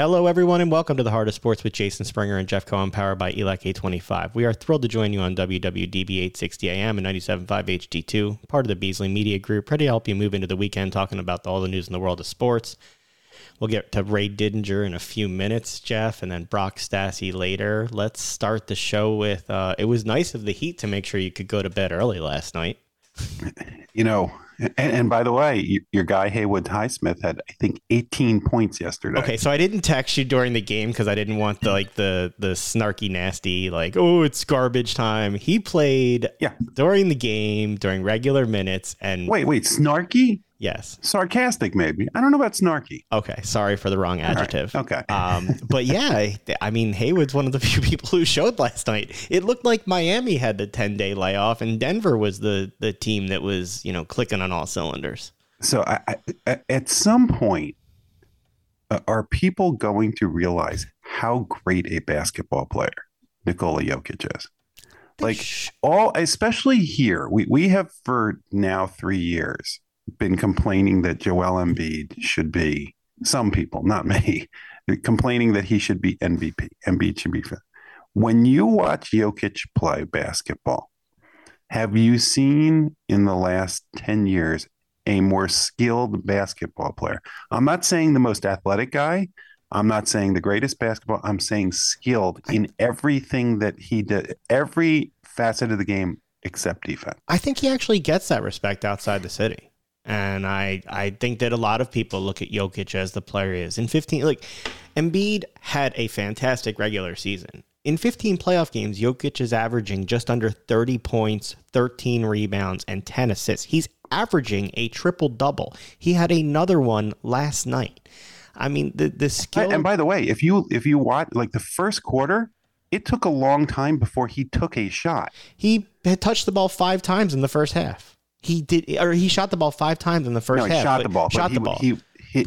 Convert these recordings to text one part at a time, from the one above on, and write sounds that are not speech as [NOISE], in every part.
Hello, everyone, and welcome to the Heart of Sports with Jason Springer and Jeff Cohen, powered by ELEC A25. We are thrilled to join you on WWDB 860 AM and 97.5 HD2, part of the Beasley Media Group, ready to help you move into the weekend talking about all the news in the world of sports. We'll get to Ray Didinger in a few minutes, Jeff, and then Brock Stassi later. Let's start the show with uh, it was nice of the Heat to make sure you could go to bed early last night. [LAUGHS] You know, and, and, by the way, your guy Haywood Highsmith had I think 18 points yesterday. Okay, so I didn't text you during the game because I didn't want the like the the snarky, nasty like oh it's garbage time. He played yeah during the game during regular minutes and wait wait snarky. Yes. Sarcastic, maybe. I don't know about snarky. Okay. Sorry for the wrong adjective. Right. Okay. [LAUGHS] Um, but yeah, I mean, Haywood's one of the [LAUGHS] few people who showed last night. It looked like Miami had the 10 day layoff and Denver was the, the team that was, you know, clicking on all cylinders. So I, I, at some point, uh, are people going to realize how great a basketball player Nikola Jokic is? Like all, especially here, we, we have for now three years been complaining that Joel Embiid should be some people, not me, [LAUGHS] complaining that he should be MVP. Embiid should be. When you watch Jokic play basketball, have you seen in the last 10 years a more skilled basketball player? I'm not saying the most athletic guy. I'm not saying the greatest basketball. I'm saying skilled in everything that he did, every facet of the game except defense. I think he actually gets that respect outside the city. And I, I think that a lot of people look at Jokic as the player is. In 15, like Embiid had a fantastic regular season. In 15 playoff games, Jokic is averaging just under 30 points, 13 rebounds, and 10 assists. He's averaging a triple double. He had another one last night. I mean, the the skill. And by the way, if you if you watch like the first quarter, it took a long time before he took a shot. He had touched the ball five times in the first half. He did, or he shot the ball five times in the first no, he half. Shot the ball. Shot he, the ball. He,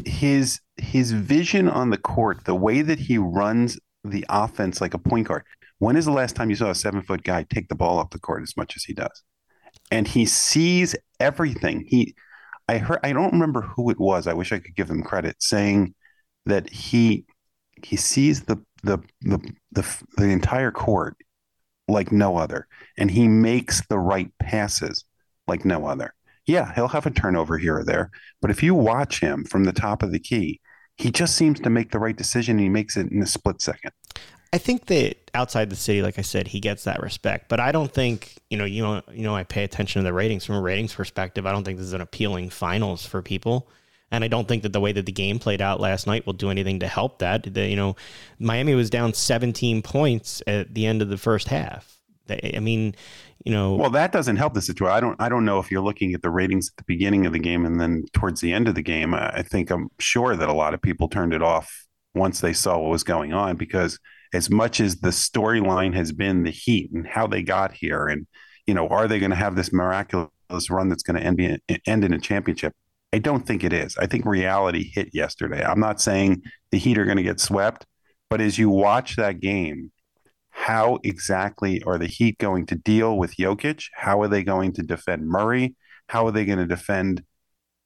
his his vision on the court, the way that he runs the offense like a point guard. When is the last time you saw a seven foot guy take the ball up the court as much as he does? And he sees everything. He, I heard, I don't remember who it was. I wish I could give him credit, saying that he he sees the the the the, the entire court like no other, and he makes the right passes like no other. Yeah, he'll have a turnover here or there, but if you watch him from the top of the key, he just seems to make the right decision and he makes it in a split second. I think that outside the city, like I said, he gets that respect. But I don't think you know, you know, you know, I pay attention to the ratings from a ratings perspective. I don't think this is an appealing finals for people, and I don't think that the way that the game played out last night will do anything to help that. The, you know, Miami was down 17 points at the end of the first half. I mean, you know. Well, that doesn't help the situation. I don't. I don't know if you're looking at the ratings at the beginning of the game and then towards the end of the game. I think I'm sure that a lot of people turned it off once they saw what was going on because as much as the storyline has been the Heat and how they got here, and you know, are they going to have this miraculous run that's going to end, end in a championship? I don't think it is. I think reality hit yesterday. I'm not saying the Heat are going to get swept, but as you watch that game how exactly are the Heat going to deal with Jokic? How are they going to defend Murray? How are they going to defend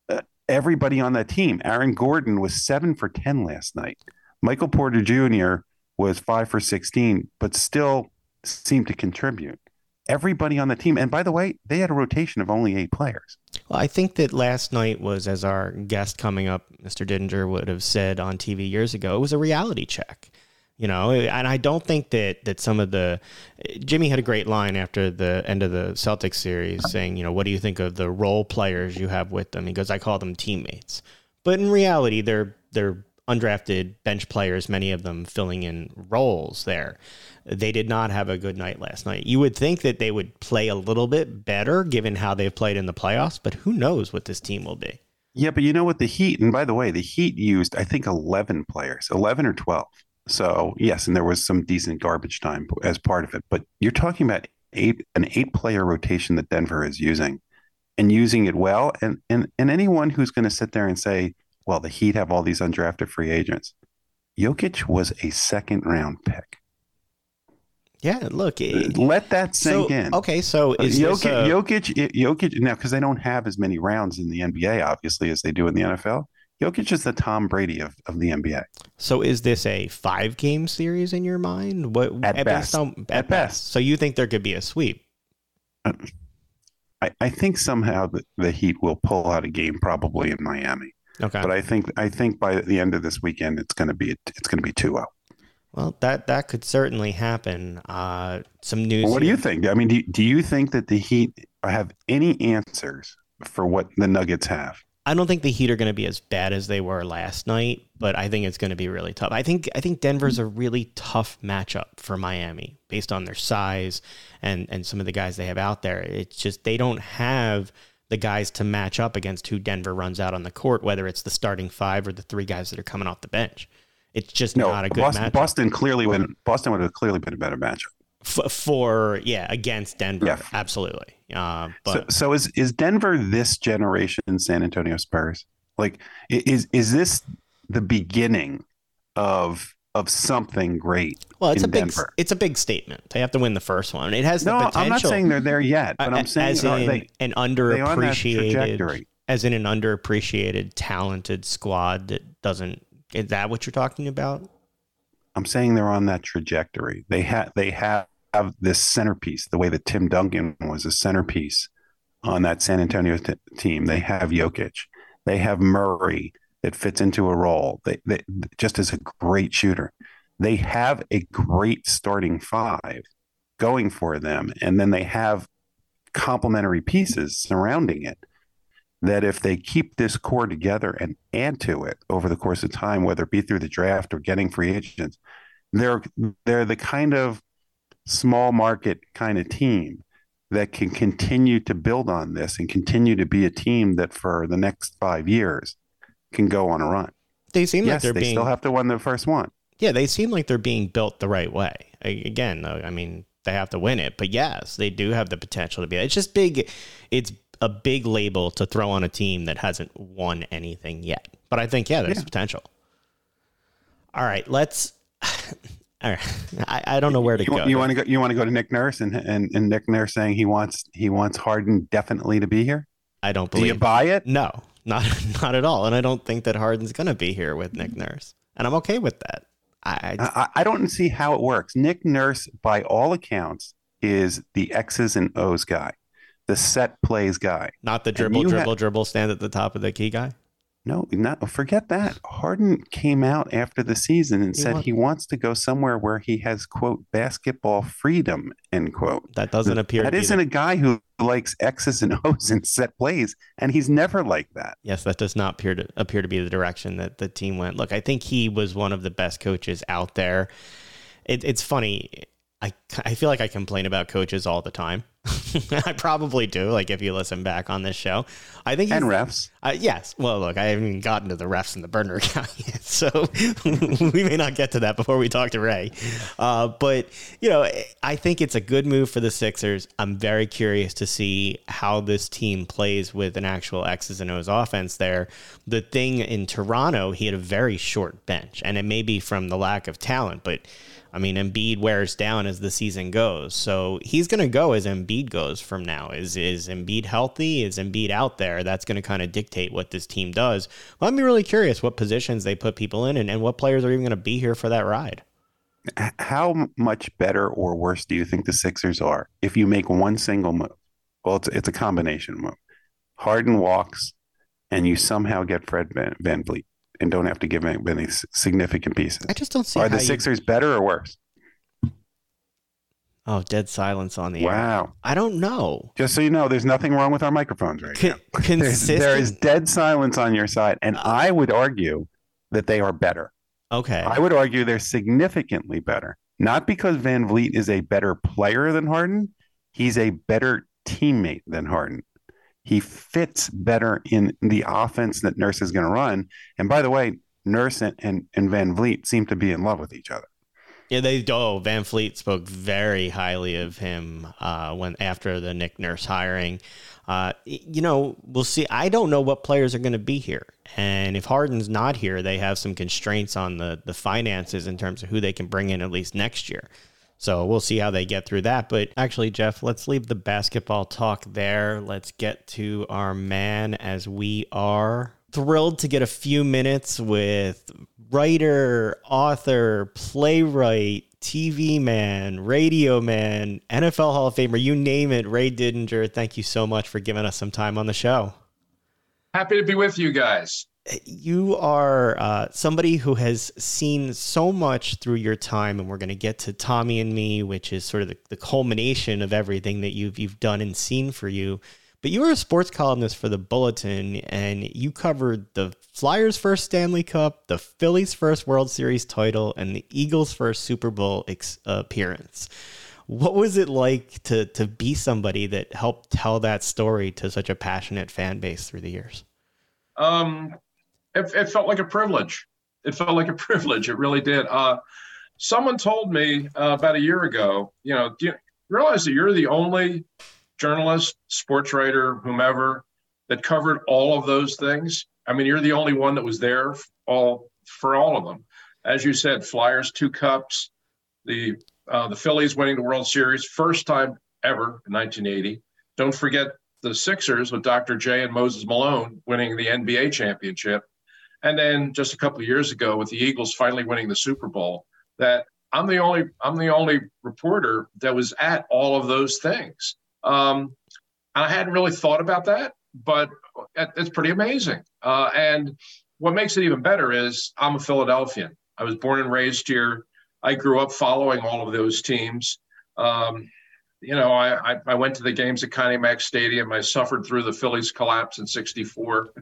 uh, everybody on that team? Aaron Gordon was seven for 10 last night. Michael Porter Jr. was five for 16, but still seemed to contribute. Everybody on the team, and by the way, they had a rotation of only eight players. Well, I think that last night was, as our guest coming up, Mr. Didinger would have said on TV years ago, it was a reality check you know and i don't think that that some of the jimmy had a great line after the end of the celtics series saying you know what do you think of the role players you have with them? He goes i call them teammates. But in reality they're they're undrafted bench players many of them filling in roles there. They did not have a good night last night. You would think that they would play a little bit better given how they've played in the playoffs but who knows what this team will be. Yeah but you know what? The heat and by the way the heat used i think 11 players 11 or 12 so yes, and there was some decent garbage time as part of it. But you're talking about eight an eight player rotation that Denver is using and using it well. And and and anyone who's going to sit there and say, well, the Heat have all these undrafted free agents. Jokic was a second round pick. Yeah, look. It, Let that sink so, in. Okay, so uh, is Jokic, a... Jokic, eh, Jokic, now because they don't have as many rounds in the NBA, obviously, as they do in the NFL. Jokic is the Tom Brady of, of the NBA. So is this a five game series in your mind? What at best? On, at, at best. best. So you think there could be a sweep? I, I think somehow the, the Heat will pull out a game probably in Miami. Okay. But I think I think by the end of this weekend it's going to be it's going to be 2-0. Well, that that could certainly happen. Uh, some news. Well, what here. do you think? I mean, do, do you think that the Heat have any answers for what the Nuggets have? I don't think the Heat are going to be as bad as they were last night, but I think it's going to be really tough. I think I think Denver's a really tough matchup for Miami based on their size and and some of the guys they have out there. It's just they don't have the guys to match up against who Denver runs out on the court, whether it's the starting five or the three guys that are coming off the bench. It's just no, not a good Boston, matchup. Boston clearly would Boston would have clearly been a better matchup. F- for yeah against Denver, yeah. absolutely. Uh, but so, so is is Denver this generation San Antonio Spurs? Like is is this the beginning of of something great? Well, it's a big Denver? it's a big statement. They have to win the first one. It has the no. Potential, I'm not saying they're there yet, but I'm saying as in they, an underappreciated as in an underappreciated talented squad that doesn't. Is that what you're talking about? I'm saying they're on that trajectory. They have they have have this centerpiece, the way that Tim Duncan was a centerpiece on that San Antonio t- team. They have Jokic. They have Murray that fits into a role. They, they just as a great shooter. They have a great starting five going for them, and then they have complementary pieces surrounding it. That if they keep this core together and add to it over the course of time, whether it be through the draft or getting free agents, they're they're the kind of small market kind of team that can continue to build on this and continue to be a team that for the next five years can go on a run. They seem yes, like they're they being, still have to win the first one. Yeah, they seem like they're being built the right way. Again, though, I mean, they have to win it, but yes, they do have the potential to be. It's just big. It's a big label to throw on a team that hasn't won anything yet. But I think yeah, there's yeah. potential. All right, let's all right. [LAUGHS] I, I don't know where to you, go. You want to go? You want to go to Nick Nurse and, and and Nick Nurse saying he wants he wants Harden definitely to be here. I don't believe. Do you buy it? No, not [LAUGHS] not at all. And I don't think that Harden's going to be here with Nick Nurse, and I'm okay with that. I, I I don't see how it works. Nick Nurse, by all accounts, is the X's and O's guy, the set plays guy, not the dribble dribble ha- dribble stand at the top of the key guy. No, not oh, forget that. Harden came out after the season and he said he wants to go somewhere where he has quote basketball freedom end quote. That doesn't appear. That isn't a guy who likes X's and [LAUGHS] O's and set plays, and he's never like that. Yes, that does not appear to appear to be the direction that the team went. Look, I think he was one of the best coaches out there. It, it's funny. I, I feel like I complain about coaches all the time. [LAUGHS] I probably do. Like if you listen back on this show, I think and refs. Uh, yes. Well, look, I haven't even gotten to the refs and the burner [LAUGHS] account yet, so [LAUGHS] we may not get to that before we talk to Ray. Uh, but you know, I think it's a good move for the Sixers. I'm very curious to see how this team plays with an actual X's and O's offense. There, the thing in Toronto, he had a very short bench, and it may be from the lack of talent, but I mean, Embiid wears down as the season goes. So he's going to go as Embiid goes from now. Is is Embiid healthy? Is Embiid out there? That's going to kind of dictate what this team does. Well, I'm really curious what positions they put people in and, and what players are even going to be here for that ride. How much better or worse do you think the Sixers are if you make one single move? Well, it's, it's a combination move. Harden walks, and you somehow get Fred Van, VanVleet and don't have to give any significant pieces. I just don't see. Are the Sixers you... better or worse? Oh, dead silence on the wow. Air. I don't know. Just so you know, there's nothing wrong with our microphones right Con- now. [LAUGHS] Consistent... there is dead silence on your side, and uh, I would argue that they are better. Okay. I would argue they're significantly better. Not because VanVleet is a better player than Harden, he's a better teammate than Harden. He fits better in the offense that Nurse is going to run. And by the way, Nurse and, and, and VanVleet seem to be in love with each other. Yeah, they oh VanVleet spoke very highly of him uh, when after the Nick Nurse hiring. Uh, you know, we'll see. I don't know what players are going to be here, and if Harden's not here, they have some constraints on the the finances in terms of who they can bring in at least next year. So we'll see how they get through that. But actually, Jeff, let's leave the basketball talk there. Let's get to our man as we are thrilled to get a few minutes with writer, author, playwright, TV man, radio man, NFL Hall of Famer, you name it, Ray Didinger. Thank you so much for giving us some time on the show. Happy to be with you guys. You are uh, somebody who has seen so much through your time, and we're going to get to Tommy and Me, which is sort of the, the culmination of everything that you've you've done and seen for you. But you were a sports columnist for the Bulletin, and you covered the Flyers' first Stanley Cup, the Phillies' first World Series title, and the Eagles' first Super Bowl ex- appearance. What was it like to to be somebody that helped tell that story to such a passionate fan base through the years? Um, it, it felt like a privilege. It felt like a [LAUGHS] privilege. It really did. Uh, someone told me uh, about a year ago. You know, do you realize that you're the only journalist, sports writer, whomever that covered all of those things. I mean, you're the only one that was there all for all of them. As you said, Flyers two cups, the uh, the Phillies winning the World Series first time ever in 1980. Don't forget the Sixers with Dr. J and Moses Malone winning the NBA championship, and then just a couple of years ago with the Eagles finally winning the Super Bowl. That I'm the only I'm the only reporter that was at all of those things. Um, I hadn't really thought about that, but it's pretty amazing. Uh, and what makes it even better is I'm a Philadelphian. I was born and raised here. I grew up following all of those teams. Um, you know, I, I, I, went to the games at Connie Mack Stadium. I suffered through the Phillies collapse in 64. [LAUGHS]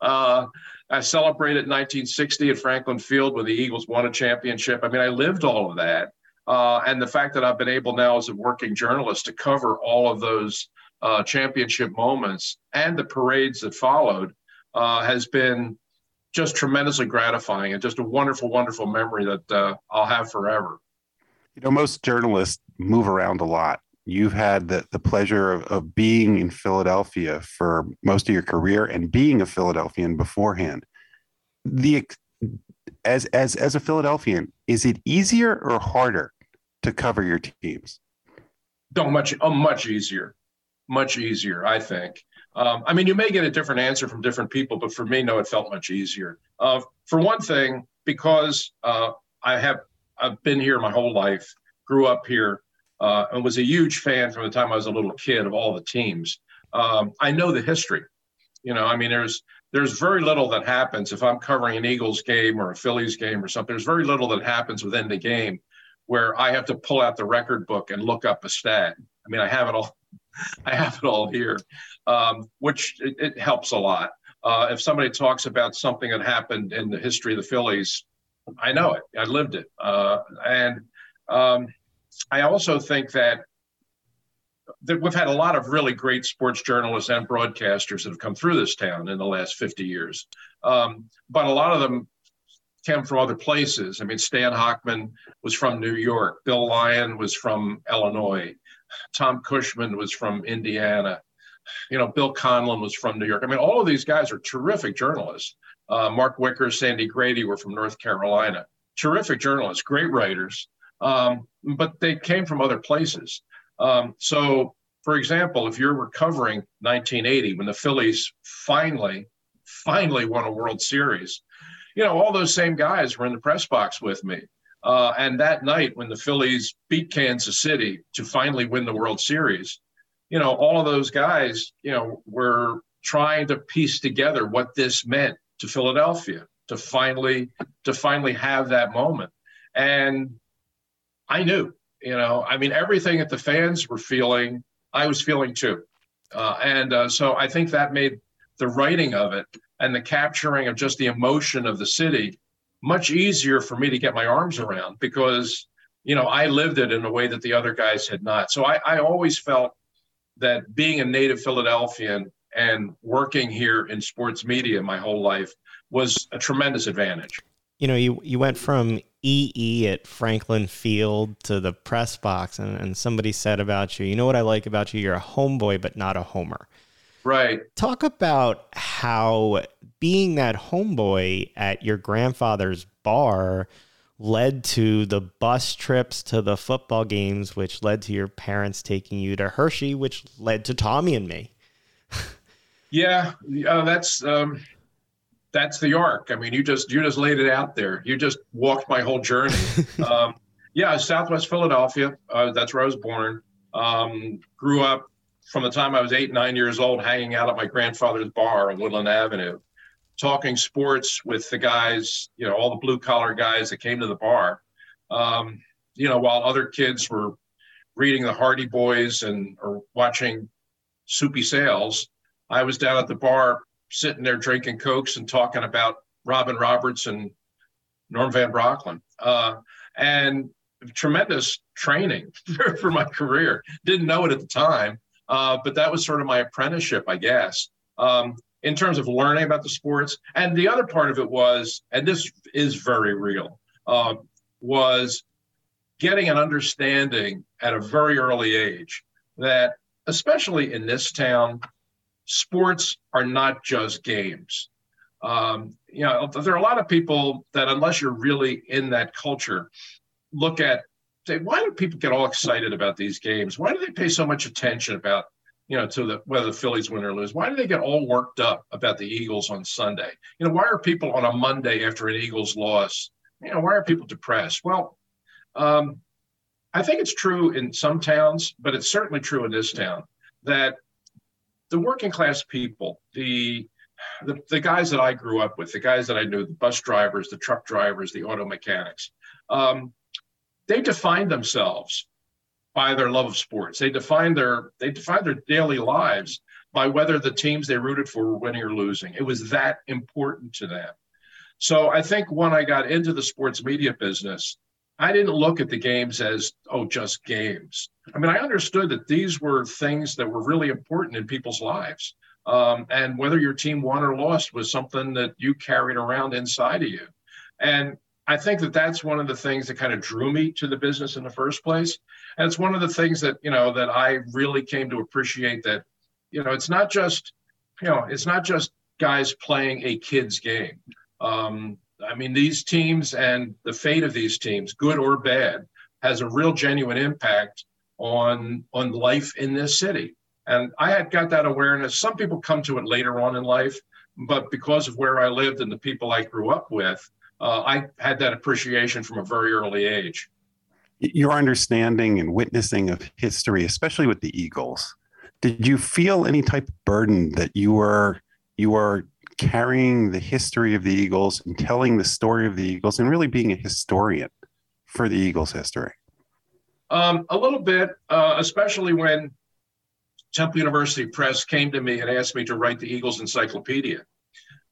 Uh, I celebrated 1960 at Franklin Field when the Eagles won a championship. I mean, I lived all of that. Uh, and the fact that I've been able now as a working journalist to cover all of those uh, championship moments and the parades that followed uh, has been just tremendously gratifying and just a wonderful, wonderful memory that uh, I'll have forever. You know, most journalists move around a lot. You've had the, the pleasure of, of being in Philadelphia for most of your career and being a Philadelphian beforehand. The as as as a Philadelphian, is it easier or harder to cover your teams? No, much uh, much easier, much easier. I think. Um, I mean, you may get a different answer from different people, but for me, no, it felt much easier. Uh, for one thing, because uh, I have I've been here my whole life, grew up here, uh, and was a huge fan from the time I was a little kid of all the teams. Um, I know the history. You know, I mean, there's there's very little that happens if I'm covering an Eagles game or a Phillies game or something. There's very little that happens within the game where I have to pull out the record book and look up a stat. I mean, I have it all. [LAUGHS] I have it all here, um, which it, it, helps a lot. Uh, if somebody talks about something that happened in the history of the Phillies, I know it. I lived it, uh, and um, I also think that that we've had a lot of really great sports journalists and broadcasters that have come through this town in the last 50 years. Um, but a lot of them came from other places. I mean, Stan Hochman was from New York, Bill Lyon was from Illinois, Tom Cushman was from Indiana. You know, Bill Conlin was from New York. I mean, all of these guys are terrific journalists. Uh, Mark Whicker, Sandy Grady were from North Carolina. Terrific journalists, great writers, um, but they came from other places. Um, so, for example, if you're recovering 1980 when the Phillies finally, finally won a World Series, you know, all those same guys were in the press box with me. Uh, and that night when the Phillies beat Kansas City to finally win the World Series, you know, all of those guys, you know, were trying to piece together what this meant to Philadelphia to finally to finally have that moment. And I knew you know, I mean, everything that the fans were feeling, I was feeling too. Uh, and uh, so I think that made the writing of it and the capturing of just the emotion of the city much easier for me to get my arms around because, you know, I lived it in a way that the other guys had not. So I, I always felt that being a native Philadelphian and working here in sports media my whole life was a tremendous advantage you know, you you went from EE at Franklin Field to the press box, and, and somebody said about you, you know what I like about you? You're a homeboy, but not a homer. Right. Talk about how being that homeboy at your grandfather's bar led to the bus trips to the football games, which led to your parents taking you to Hershey, which led to Tommy and me. [LAUGHS] yeah, uh, that's um, that's the arc. I mean, you just you just laid it out there. You just walked my whole journey. [LAUGHS] um, yeah, Southwest Philadelphia. Uh, that's where I was born. Um, grew up from the time I was eight, nine years old, hanging out at my grandfather's bar on Woodland Avenue, talking sports with the guys, you know, all the blue collar guys that came to the bar. Um, you know, while other kids were reading the Hardy Boys and or watching Soupy Sales, I was down at the bar sitting there drinking cokes and talking about Robin Roberts and Norm Van Brocklin. Uh, and tremendous training [LAUGHS] for my career. Didn't know it at the time, uh, but that was sort of my apprenticeship, I guess, um, in terms of learning about the sports. And the other part of it was, and this is very real, uh, was getting an understanding at a very early age that, especially in this town, sports are not just games. Um, you know, there are a lot of people that, unless you're really in that culture, look at say, why do people get all excited about these games? Why do they pay so much attention about, you know, to the whether the Phillies win or lose? Why do they get all worked up about the Eagles on Sunday? You know, why are people on a Monday after an Eagles loss? You know, why are people depressed? Well, um, I think it's true in some towns, but it's certainly true in this town that the working class people, the the, the guys that I grew up with, the guys that I knew, the bus drivers, the truck drivers, the auto mechanics, um, they defined themselves by their love of sports. They define their they define their daily lives by whether the teams they rooted for were winning or losing. It was that important to them. So I think when I got into the sports media business, I didn't look at the games as oh just games. I mean, I understood that these were things that were really important in people's lives. Um, and whether your team won or lost was something that you carried around inside of you. And I think that that's one of the things that kind of drew me to the business in the first place. And it's one of the things that, you know, that I really came to appreciate that, you know, it's not just, you know, it's not just guys playing a kid's game. Um, I mean, these teams and the fate of these teams, good or bad, has a real genuine impact on on life in this city. And I had got that awareness. Some people come to it later on in life, but because of where I lived and the people I grew up with, uh, I had that appreciation from a very early age. Your understanding and witnessing of history, especially with the Eagles, did you feel any type of burden that you were you were carrying the history of the Eagles and telling the story of the Eagles and really being a historian for the Eagles history? Um, a little bit, uh, especially when Temple University Press came to me and asked me to write the Eagles Encyclopedia.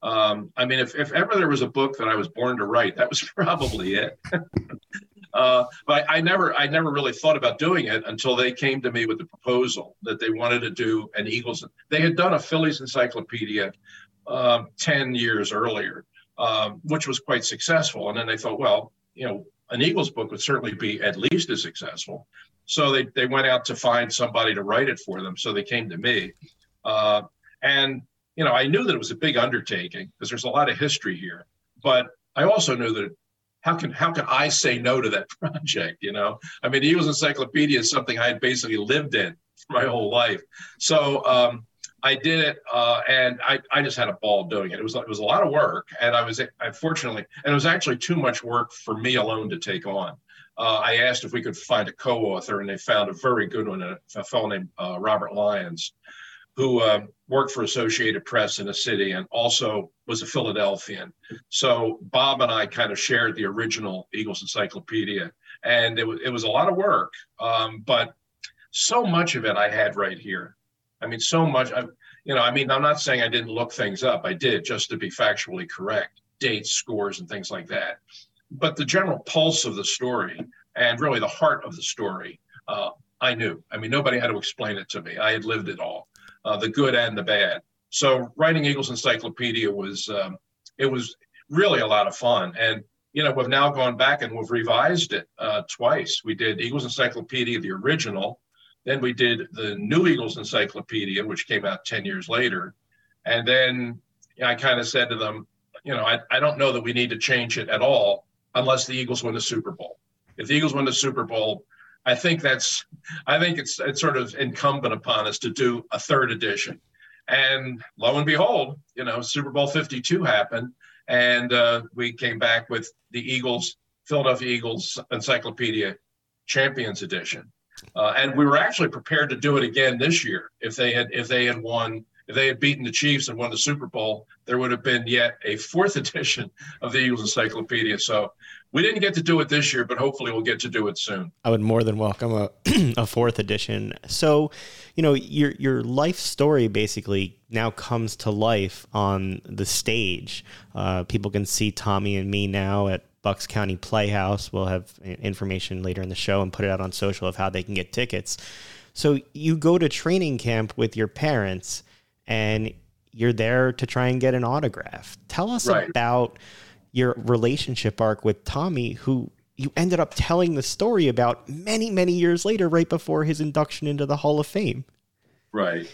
Um, I mean, if, if ever there was a book that I was born to write, that was [LAUGHS] probably it. [LAUGHS] uh, but I, never, I never really thought about doing it until they came to me with the proposal that they wanted to do an Eagles. They had done a Phillies encyclopedia um, ten years earlier, um, which was quite successful. And then they thought, well, you know, an Eagles book would certainly be at least as successful. So they they went out to find somebody to write it for them. So they came to me, uh, and you know, I knew that it was a big undertaking because there's a lot of history here, but I also knew that how can how can I say no to that [LAUGHS] project? You know, I mean, the Eagles Encyclopedia is something I had basically lived in for [LAUGHS] my whole life. So um, I did it, uh, and I, I just had a ball doing it. It was it was a lot of work, and I was unfortunately, and it was actually too much work for me alone to take on. Uh, I asked if we could find a co-author, and they found a very good one, a, a fellow named uh, Robert Lyons, who uh, worked for Associated Press in the city and also was a Philadelphian. So Bob and I kind of shared the original Eagles Encyclopedia, and it was it was a lot of work, um, but so much of it I had right here. I mean, so much. I, you know, I mean, I'm not saying I didn't look things up. I did just to be factually correct, dates, scores, and things like that. But the general pulse of the story and really the heart of the story, uh, I knew. I mean, nobody had to explain it to me. I had lived it all uh, the good and the bad. So writing Eagles Encyclopedia was um, it was really a lot of fun. And you know we've now gone back and we've revised it uh, twice. We did Eagles Encyclopedia, the original, then we did the New Eagles Encyclopedia, which came out ten years later, and then I kind of said to them, you know, I, I don't know that we need to change it at all unless the Eagles win the Super Bowl. If the Eagles win the Super Bowl, I think that's I think it's it's sort of incumbent upon us to do a third edition. and lo and behold, you know, Super Bowl 52 happened, and uh, we came back with the Eagles, Philadelphia Eagles Encyclopedia Champions Edition. Uh, and we were actually prepared to do it again this year if they had if they had won if they had beaten the Chiefs and won the Super Bowl, there would have been yet a fourth [LAUGHS] edition of the Eagles Encyclopedia. So we didn't get to do it this year, but hopefully we'll get to do it soon. I would more than welcome a, [CLEARS THROAT] a fourth edition. So, you know, your your life story basically now comes to life on the stage. Uh, people can see Tommy and me now at Bucks County Playhouse. We'll have information later in the show and put it out on social of how they can get tickets. So you go to training camp with your parents and you're there to try and get an autograph. Tell us right. about your relationship arc with Tommy, who you ended up telling the story about many, many years later, right before his induction into the Hall of Fame. Right,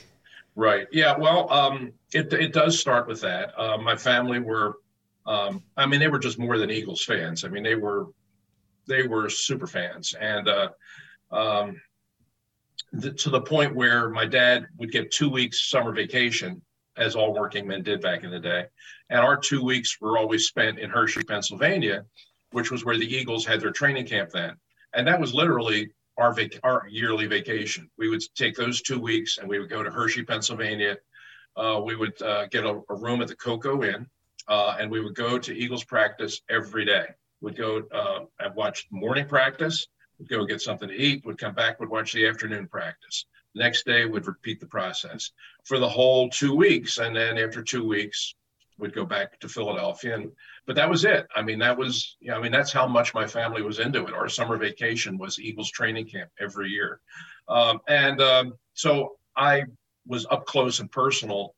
right. Yeah, well, um, it, it does start with that. Uh, my family were, um, I mean, they were just more than Eagles fans. I mean, they were, they were super fans. And, uh, um, the, to the point where my dad would get two weeks summer vacation, as all working men did back in the day. And our two weeks were always spent in Hershey, Pennsylvania, which was where the Eagles had their training camp then. And that was literally our vac- our yearly vacation. We would take those two weeks and we would go to Hershey, Pennsylvania. Uh, we would uh, get a, a, room at the Cocoa Inn, uh, and we would go to Eagles practice every day. We'd go uh, and watch morning practice, We'd go get something to eat, would come back, would watch the afternoon practice. Next day would repeat the process for the whole two weeks. And then after two weeks, would go back to Philadelphia. And but that was it. I mean, that was, you know, I mean, that's how much my family was into it. Our summer vacation was Eagles training camp every year. Um, and um, so I was up close and personal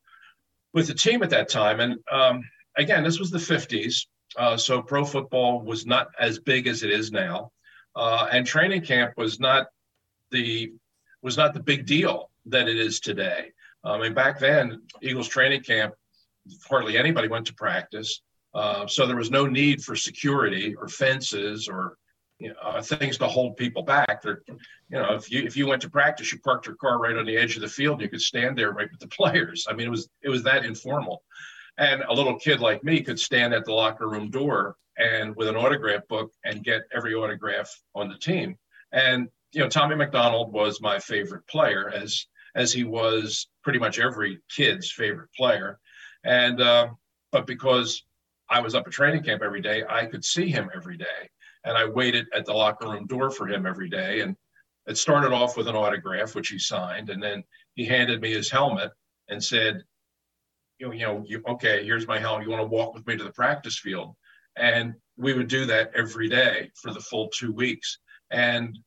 with the team at that time. And um, again, this was the 50s. Uh, so pro football was not as big as it is now uh, and training camp was not the was not the big deal that it is today. I mean, back then, Eagles training camp, hardly anybody went to practice, uh, so there was no need for security or fences or you know, uh, things to hold people back. There, you know, if you if you went to practice, you parked your car right on the edge of the field. You could stand there right with the [LAUGHS] players. I mean, it was it was that informal, and a little kid like me could stand at the locker room door and with an autograph book and get every autograph on the team. And you know, Tommy McDonald was my favorite player, as as he was pretty much every kid's favorite player. And uh, but because I was up at training camp every day, I could see him every day, and I waited at the locker room door for him every day. And it started off with an autograph, which he signed, and then he handed me his helmet and said, "You know, you know, you, okay, here's my helmet. You want to walk with me to the practice field?" and we would do that every day for the full two weeks and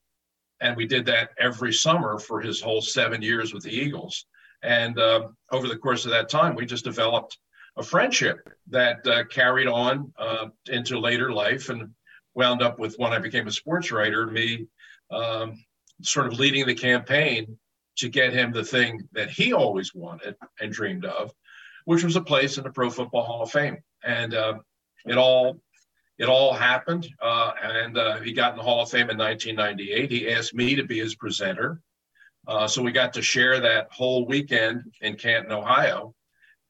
and we did that every summer for his whole seven years with the eagles and uh, over the course of that time we just developed a friendship that uh, carried on uh, into later life and wound up with when i became a sports writer me um, sort of leading the campaign to get him the thing that he always wanted and dreamed of which was a place in the pro football hall of fame and uh, it all it all happened, uh, and uh, he got in the Hall of Fame in 1998. He asked me to be his presenter, uh, so we got to share that whole weekend in Canton, Ohio.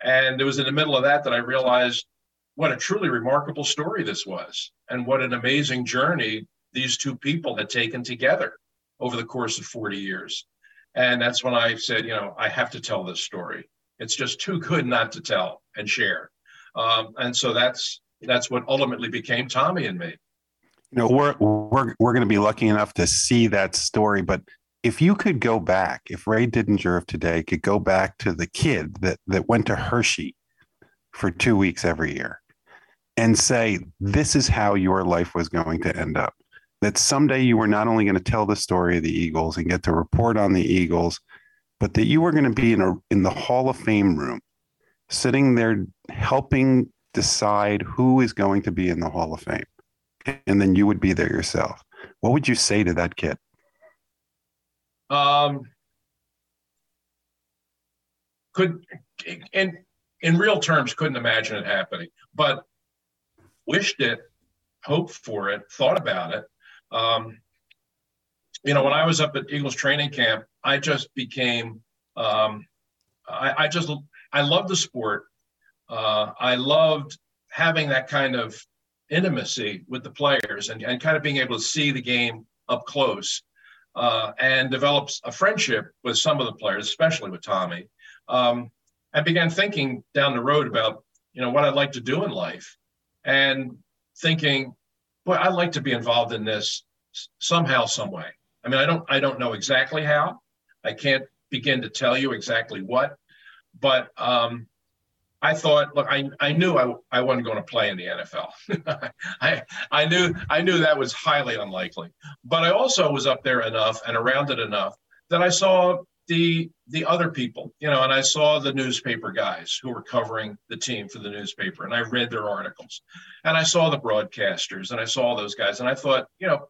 And it was in the middle of that that I realized what a truly remarkable story this was, and what an amazing journey these two people had taken together over the course of 40 years. And that's when I said, you know, I have to tell this story. It's just too good not to tell and share. Um, and so that's that's what ultimately became Tommy and me. You know, we're we're we're going to be lucky enough to see that story, but if you could go back, if Ray Didinger of today could go back to the kid that that went to Hershey for two weeks every year and say, this is how your life was going to end up. That someday you were not only going to tell the story of the Eagles and get to report on the Eagles, but that you were going to be in a in the Hall of Fame room, sitting there helping decide who is going to be in the Hall of Fame. And then you would be there yourself. What would you say to that kid? Um, could in in real terms couldn't imagine it happening, but wished it, hoped for it, thought about it. Um, you know, when I was up at Eagles training camp, I just became, um, I, I just I loved the sport. Uh, I loved having that kind of intimacy with the players and, and kind of being able to see the game up close uh, and develops a friendship with some of the players, especially with Tommy. Um, I began thinking down the road about you know what I'd like to do in life, and thinking, boy, I'd like to be involved in this somehow, some way. I mean, I don't I don't know exactly how. I can't begin to tell you exactly what, but um, I thought, look, I, I knew I, I wasn't going to play in the NFL. [LAUGHS] I, I knew I knew that was highly unlikely. But I also was up there enough and around it enough that I saw the the other people, you know, and I saw the newspaper guys who were covering the team for the newspaper, and I read their articles, and I saw the broadcasters, and I saw those guys, and I thought, you know,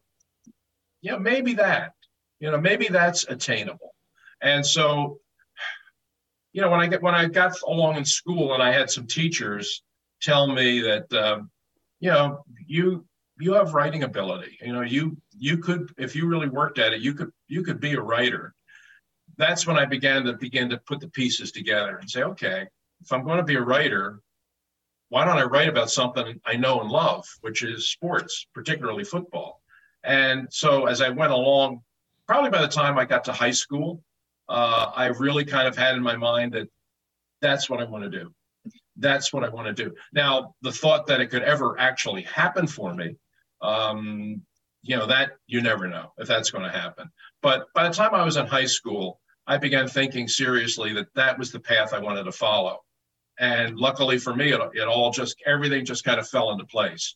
yeah, maybe that, you know, maybe that's attainable. And so you know, when I get when I got along in school and I had some teachers tell me that, um, you know, you you have writing ability. You know, you you could if you really worked at it, you could you could be a writer. That's when I began to begin to put the pieces together and say, okay, if I'm going to be a writer, why don't I write about something I know and love, which is sports, particularly football. And so as I went along, probably by the time I got to high school, uh, I really kind of had in my mind that that's what I want to do. That's what I want to do. Now, the thought that it could ever actually happen for me, um, you know, that you never know if that's going to happen. But by the time I was in high school, I began thinking seriously that that was the path I wanted to follow. And luckily for me, it, it all just, everything just kind of fell into place.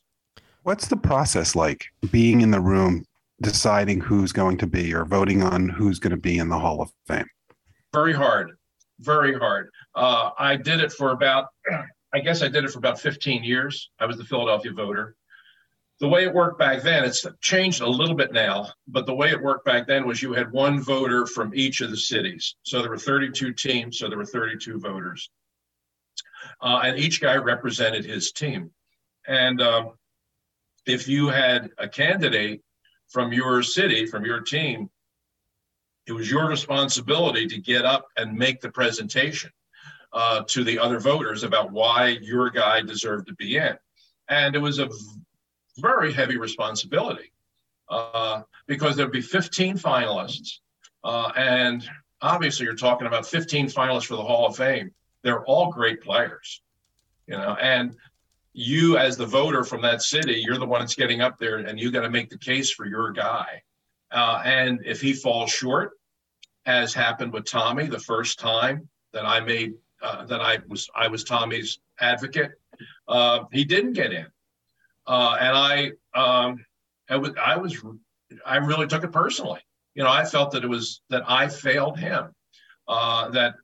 What's the process like being in the room deciding who's going to be or voting on who's going to be in the Hall of Fame? Very hard, very hard. Uh, I did it for about, [CLEARS THROAT] I guess I did it for about 15 years. I was the Philadelphia voter. The way it worked back then, it's changed a little bit now, but the way it worked back then was you had one voter from each of the cities. So there were 32 teams, so there were 32 voters. Uh, and each guy represented his team. And um, if you had a candidate from your city, from your team, it was your responsibility to get up and make the presentation uh, to the other voters about why your guy deserved to be in. And it was a very heavy responsibility uh, because there'd be 15 finalists. Uh, and obviously, you're talking about 15 finalists for the Hall of Fame. They're all great players, you know, and you as the voter from that city, you're the one that's getting up there and you got to make the case for your guy. Uh, and if he falls short, as happened with Tommy the first time that I made uh, that I was I was Tommy's advocate, uh, he didn't get in, uh, and I um, I was I was I really took it personally. You know, I felt that it was that I failed him, uh, that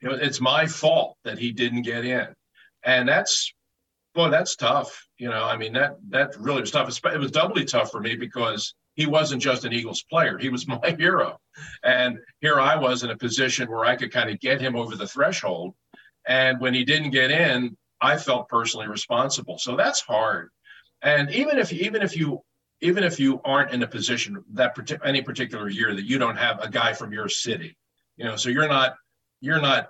it's my fault that he didn't get in, and that's boy, that's tough. You know, I mean that that really was tough. It was doubly tough for me because he wasn't just an Eagles player; he was [LAUGHS] my hero, and here I was in a position where I could kind of get him over the threshold. And when he didn't get in, I felt personally responsible. So that's hard. And even if even if you even if you aren't in a position that any particular year that you don't have a guy from your city, you know, so you're not you're not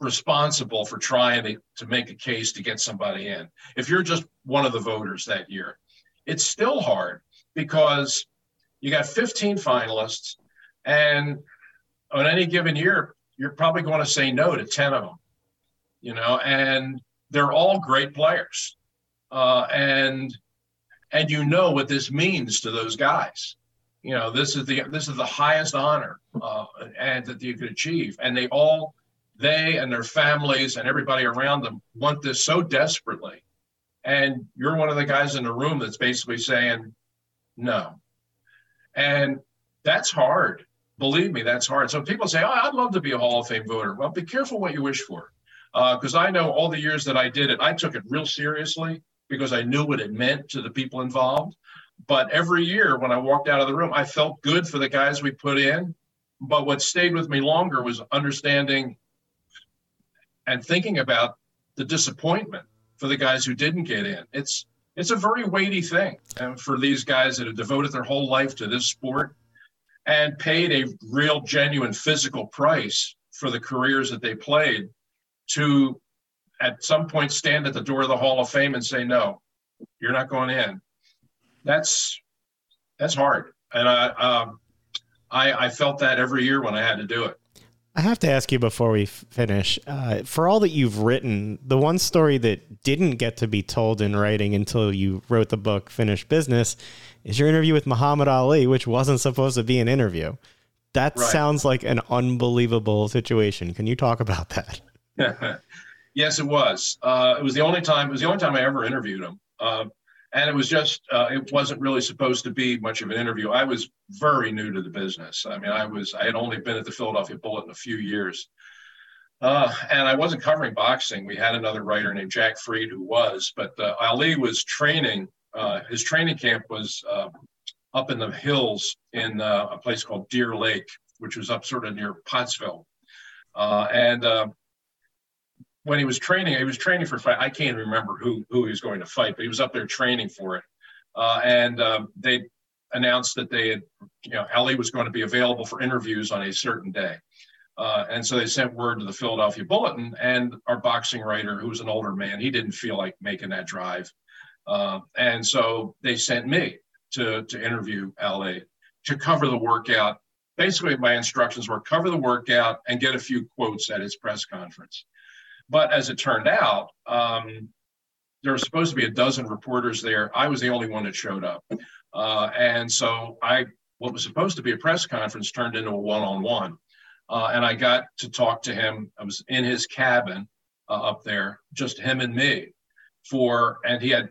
responsible for trying to, to make a case to get somebody in. If you're just one of the voters that year, it's still hard because you got 15 finalists, and on any given year, you're probably going to say no to 10 of them, you know, and they're all great players. Uh, and and you know what this means to those guys. You know, this is the this is the highest honor uh, and that you could achieve, and they all they and their families and everybody around them want this so desperately. And you're one of the guys in the room that's basically saying, no. And that's hard. Believe me, that's hard. So people say, oh, I'd love to be a Hall of Fame voter. Well, be careful what you wish for. Because uh, I know all the years that I did it, I took it real seriously because I knew what it meant to the people involved. But every year when I walked out of the room, I felt good for the guys we put in. But what stayed with me longer was understanding and thinking about the disappointment for the guys who didn't get in. It's it's a very weighty thing and for these guys that have devoted their whole life to this sport and paid a real genuine physical price for the careers that they played to at some point stand at the door of the Hall of Fame and say, no, you're not going in. That's that's hard. And I, um, I, I felt that every year when I had to do it. I have to ask you before we finish uh, for all that you've written, the one story that didn't get to be told in writing until you wrote the book Finished Business is your interview with Muhammad Ali, which wasn't supposed to be an interview. That right. sounds like an unbelievable situation. Can you talk about that? [LAUGHS] yes, it was. Uh, it was the only time. It was the only time I ever interviewed him. Uh, and it was just uh, it wasn't really supposed to be much of an interview. I was very new to the business. I mean i was i had only been at the philadelphia bulletin a few years. Uh, and i wasn't covering boxing. We had another writer named Jack Fried who was but uh, ali was training uh, his training camp was uh, up in the hills in uh, a place called deer lake which was up sort of near pottsville. And when he was training, he was training for fight. I can't remember who who he was going to fight, but he was up there training for it. Uh, and um, they announced that they had, you know, Ali was going to be available for interviews on a certain day. Uh, and so they sent word to the Philadelphia Bulletin, and our boxing writer, who was an older man, he didn't feel like making that drive. Uh, and so they sent me to, to interview Ali to cover the workout. Basically, my instructions were cover the workout and get a few quotes at his press conference. But as it turned out, um, there were supposed to be a dozen reporters there. I was the only one that showed up. Uh, and so I, what was supposed to be a press conference turned into a one-on-one. Uh, and I got to talk to him. I was in his cabin uh, up there, just him and me for, and he had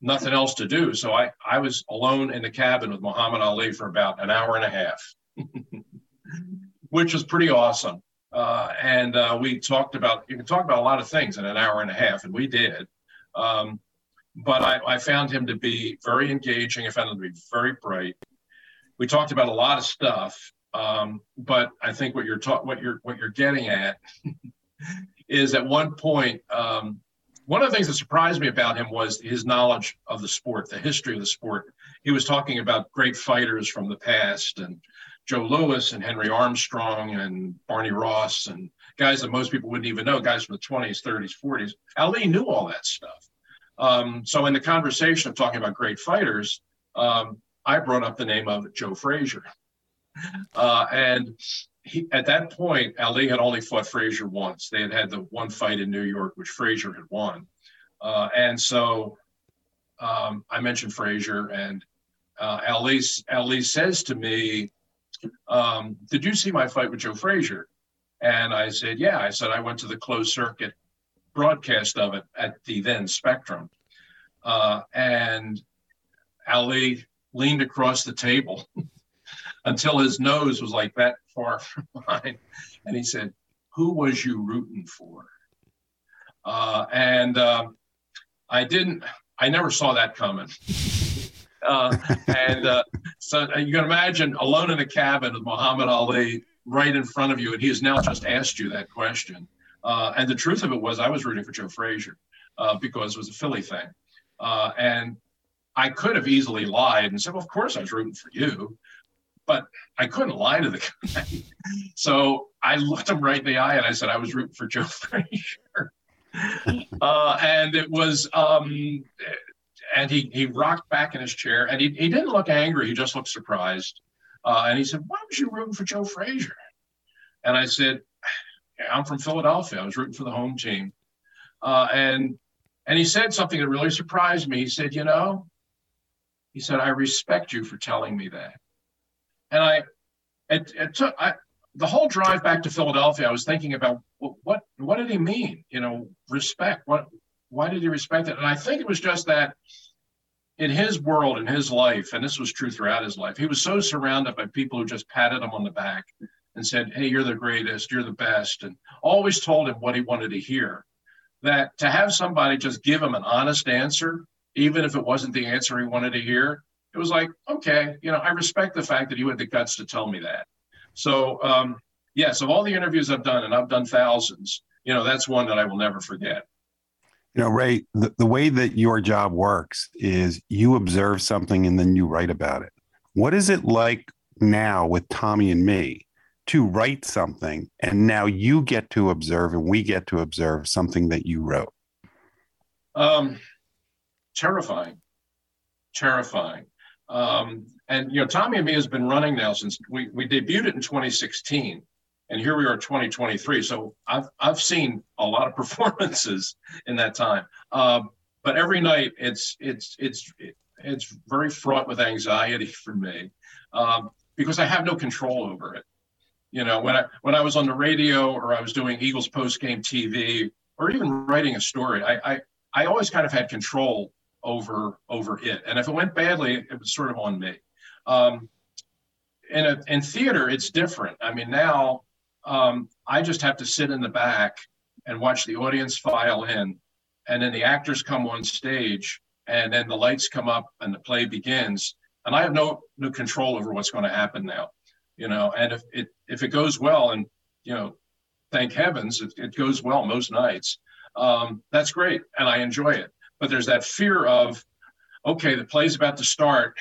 nothing else to do. So I, I was alone in the cabin with Muhammad Ali for about an hour and a half, [LAUGHS] which was pretty awesome. Uh, and uh, we talked about you can talk about a lot of things in an hour and a half, and we did. Um, but I, I, found him to be very engaging. I found him to be very bright. We talked about a lot of stuff, um, but I think what you're ta- what you're what you're getting at [LAUGHS] is at one point. Um, one of the things that surprised me about him was his knowledge of the sport, the history of the sport. He was talking about great fighters from the past and Joe Louis and Henry Armstrong and Barney Ross and guys that most people wouldn't even know, guys from the 20s, 30s, 40s. Ali knew all that stuff. Um, so in the conversation of talking about great fighters, um, I brought up the name of Joe Frazier. Uh, and he, at that point, Ali had only fought Frazier once. They had had the one fight in New York, which Frazier had won. Uh, and so um, I mentioned Frazier, and uh, Ali, Ali says to me, um, did you see my fight with Joe Frazier? And I said, yeah. I said, I went to the closed circuit broadcast of it at the then Spectrum. Uh, and Ali leaned across the table [LAUGHS] until his nose was like that far from [LAUGHS] mine. And he said, Who was you rooting for? Uh, and uh, I didn't, I never saw that coming. [LAUGHS] Uh, and uh, so uh, you can imagine alone in a cabin with Muhammad Ali right in front of you, and he has now just asked you that question. Uh, and the truth of it was, I was rooting for Joe Frazier uh, because it was a Philly thing. Uh, and I could have easily lied and said, well, of course I was rooting for you. But I couldn't lie to the guy. [LAUGHS] so I looked him right in the eye and I said, I was rooting for Joe [LAUGHS] Frazier. Uh, and it was um, and he he rocked back in his chair and he, he didn't look angry he just looked surprised. Uh, and he said why was you rooting for joe frazier? And i said i'm from philadelphia i was rooting for the home team. Uh, and and he said something that really surprised me. He said you know he said i respect you for telling me that. And i it, it took I, the whole drive back to philadelphia i was thinking about what what, what did he mean? You know respect what why did he respect it? And I think it was just that in his world, in his life, and this was true throughout his life, he was so surrounded by people who just patted him on the back and said, Hey, you're the greatest, you're the best, and always told him what he wanted to hear. That to have somebody just give him an honest answer, even if it wasn't the answer he wanted to hear, it was like, okay, you know, I respect the fact that you had the guts to tell me that. So, um, yes, of all the interviews I've done, and I've done thousands, you know, that's one that I will never forget. You know, Ray, the, the way that your job works is you observe something and then you write about it. What is it like now with Tommy and me to write something and now you get to observe and we get to observe something that you wrote? Um, terrifying, terrifying. Um, and you know, Tommy and me has been running now since we, we debuted it in 2016, and here we are 2023. So I've I've seen a lot of [LAUGHS] performances in that time. Um, but every night it's it's it's it's very fraught with anxiety [LAUGHS] for me um, because I have no control over it. You know, when I when I was on the radio or I was doing Eagles post game TV or even writing a story, I, I I always kind of had control over over it, and if it went badly, it was sort of on me. Um, in a, in theater, it's different. I mean, now um, I just have to sit in the back and watch the audience file in, and then the actors come on stage, and then the lights come up and the play begins, and I have no no control over what's going to happen now, you know. And if it if it goes well, and you know, thank heavens it, it goes well most nights, um, that's great, and I enjoy it. But there's that fear of, okay, the play's about to start,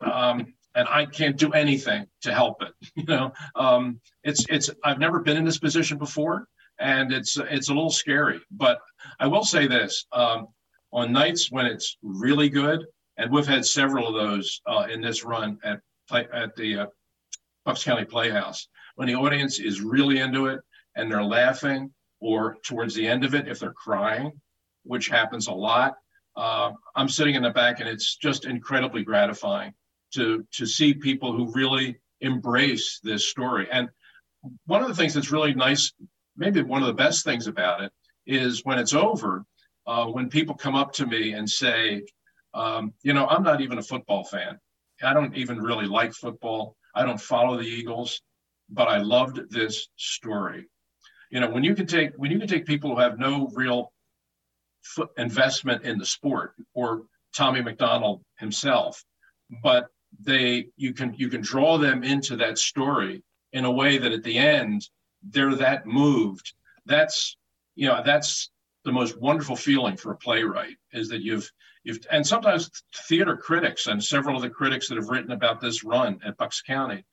um, and I can't do anything to help it. [LAUGHS] You know, um, it's it's I've never been in this position before, and it's it's a little scary. But I will say this: um, on nights when it's really good, and we've had several of those uh, in this run at at the uh, Bucks County Playhouse, when the audience is really into it and they're laughing, or towards the end of it if they're crying, which happens a lot. Uh, I'm sitting in the back, and it's just incredibly gratifying to to see people who really embrace this story. And one of the things that's really nice, maybe one of the best things about it, is when it's over, uh, when people come up to me and say, um, you know, I'm not even a football fan. I don't even really like football. I don't follow the Eagles, but I loved this story. You know, when you can take when you can take people who have no real investment in the sport, or Tommy McDonald himself, but they you can you can draw them into that story in a way that at the end they're that moved. That's you know that's the most wonderful feeling for a playwright is that you've you've and sometimes theater critics and several of the critics that have written about this run at bucks county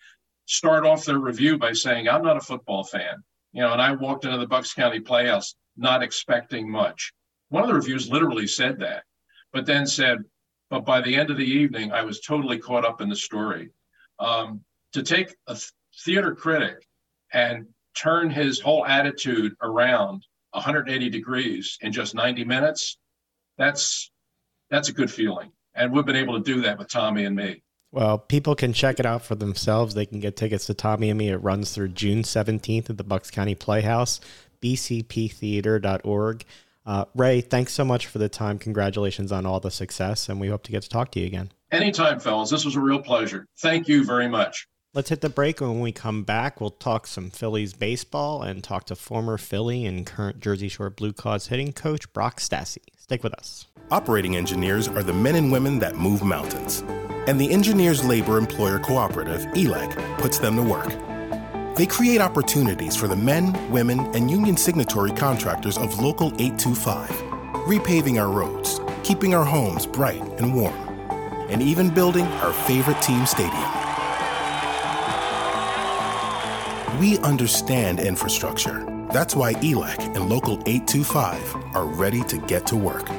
start off their review by saying i'm not a football fan. You know and i walked into the bucks county playhouse not expecting much. One of the reviews literally said that but then said but by the end of the evening, I was totally caught up in the story. Um, to take a theater critic and turn his whole attitude around 180 degrees in just 90 minutes, that's that's a good feeling. And we've been able to do that with Tommy and me. Well, people can check it out for themselves. They can get tickets to Tommy and Me. It runs through June 17th at the Bucks County Playhouse, bcptheater.org. Uh, Ray, thanks so much for the time. Congratulations on all the success, and we hope to get to talk to you again. Anytime, fellas. This was a real pleasure. Thank you very much. Let's hit the break. When we come back, we'll talk some Phillies baseball and talk to former Philly and current Jersey Shore Blue Claws hitting coach Brock Stassi. Stick with us. Operating engineers are the men and women that move mountains. And the Engineers Labor Employer Cooperative, ELEC, puts them to work they create opportunities for the men, women, and union signatory contractors of Local 825, repaving our roads, keeping our homes bright and warm, and even building our favorite team stadium. We understand infrastructure. That's why ELEC and Local 825 are ready to get to work.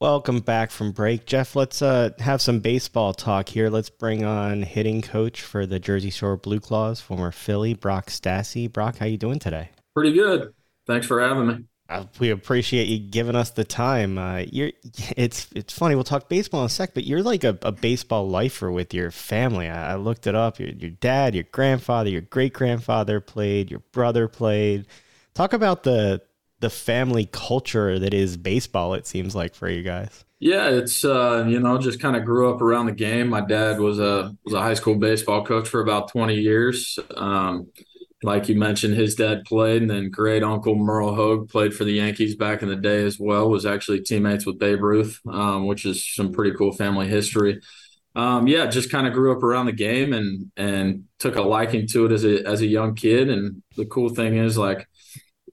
Welcome back from break, Jeff. Let's uh, have some baseball talk here. Let's bring on hitting coach for the Jersey Shore Blue Claws, former Philly Brock Stassi. Brock, how you doing today? Pretty good. Thanks for having me. Uh, we appreciate you giving us the time. Uh, you're, it's it's funny. We'll talk baseball in a sec, but you're like a, a baseball lifer with your family. I, I looked it up. Your, your dad, your grandfather, your great grandfather played. Your brother played. Talk about the the family culture that is baseball it seems like for you guys. Yeah it's uh, you know just kind of grew up around the game. My dad was a was a high school baseball coach for about 20 years. Um, like you mentioned his dad played and then great uncle Myril Hoag played for the yankees back in the day as well was actually teammates with babe ruth um, which is some pretty cool family history. Um, yeah just kind of grew up around the game and and took a liking to it as a as a young kid and the cool thing is like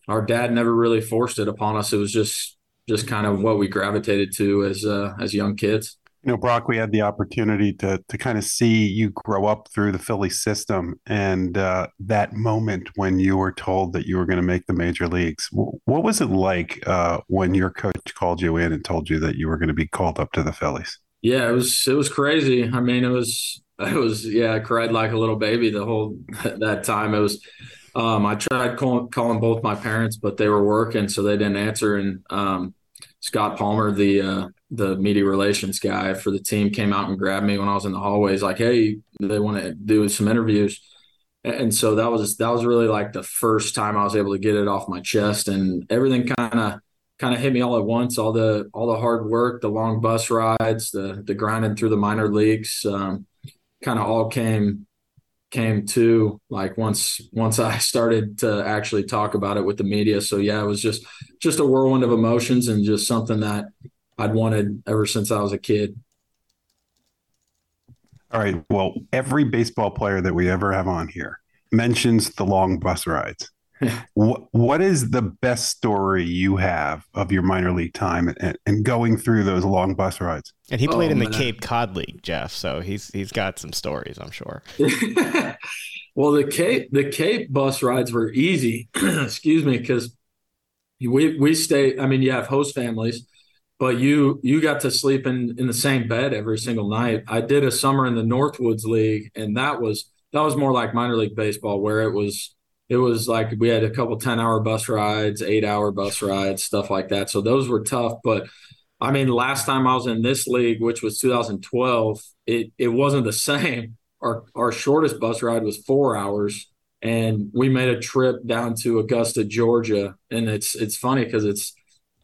our dad never really forced it upon us. It was just just kind of what we gravitated to as uh, as young kids. You know, Brock, we had the opportunity to to kind of see you grow up through the Philly system, and uh, that moment when you were told that you were going to make the major leagues. What was it like uh, when your coach called you in and told you that you were going to be called up to the Phillies? Yeah, it was it was crazy. I mean, it was it was yeah, I cried like a little baby the whole [LAUGHS] that time. It was. Um, I tried calling, calling both my parents, but they were working, so they didn't answer. And um, Scott Palmer, the uh, the media relations guy for the team came out and grabbed me when I was in the hallways, like, "Hey, they want to do some interviews." And so that was that was really like the first time I was able to get it off my chest, and everything kind of kind of hit me all at once. All the all the hard work, the long bus rides, the the grinding through the minor leagues, um, kind of all came came to like once once I [LAUGHS] started to actually talk about it with the media. So yeah, it was just just a whirlwind of emotions and just something that I'd wanted ever since I was a kid. All right. Well, every baseball player that we ever have on here mentions the long bus rides. What, what is the best story you have of your minor league time and, and going through those long bus rides? And he oh, played oh, in the man. Cape Cod League, Jeff. So he's he's got some stories, I'm sure. [LAUGHS] well, the Cape the Cape bus rides were easy. [CLEARS THROAT] Excuse me, because we we stay. I mean, you have host families, but you you got to sleep in in the same bed every single night. I did a summer in the Northwoods League, and that was that was more like minor league baseball, where it was it was like we had a couple 10 hour bus rides, eight hour bus rides, stuff like that. So those were tough. But I mean, last time I was in this league, which was 2012, it it wasn't the [LAUGHS] same. Our our shortest bus ride was four hours, and we made a trip down to Augusta, Georgia. And it's it's funny because it's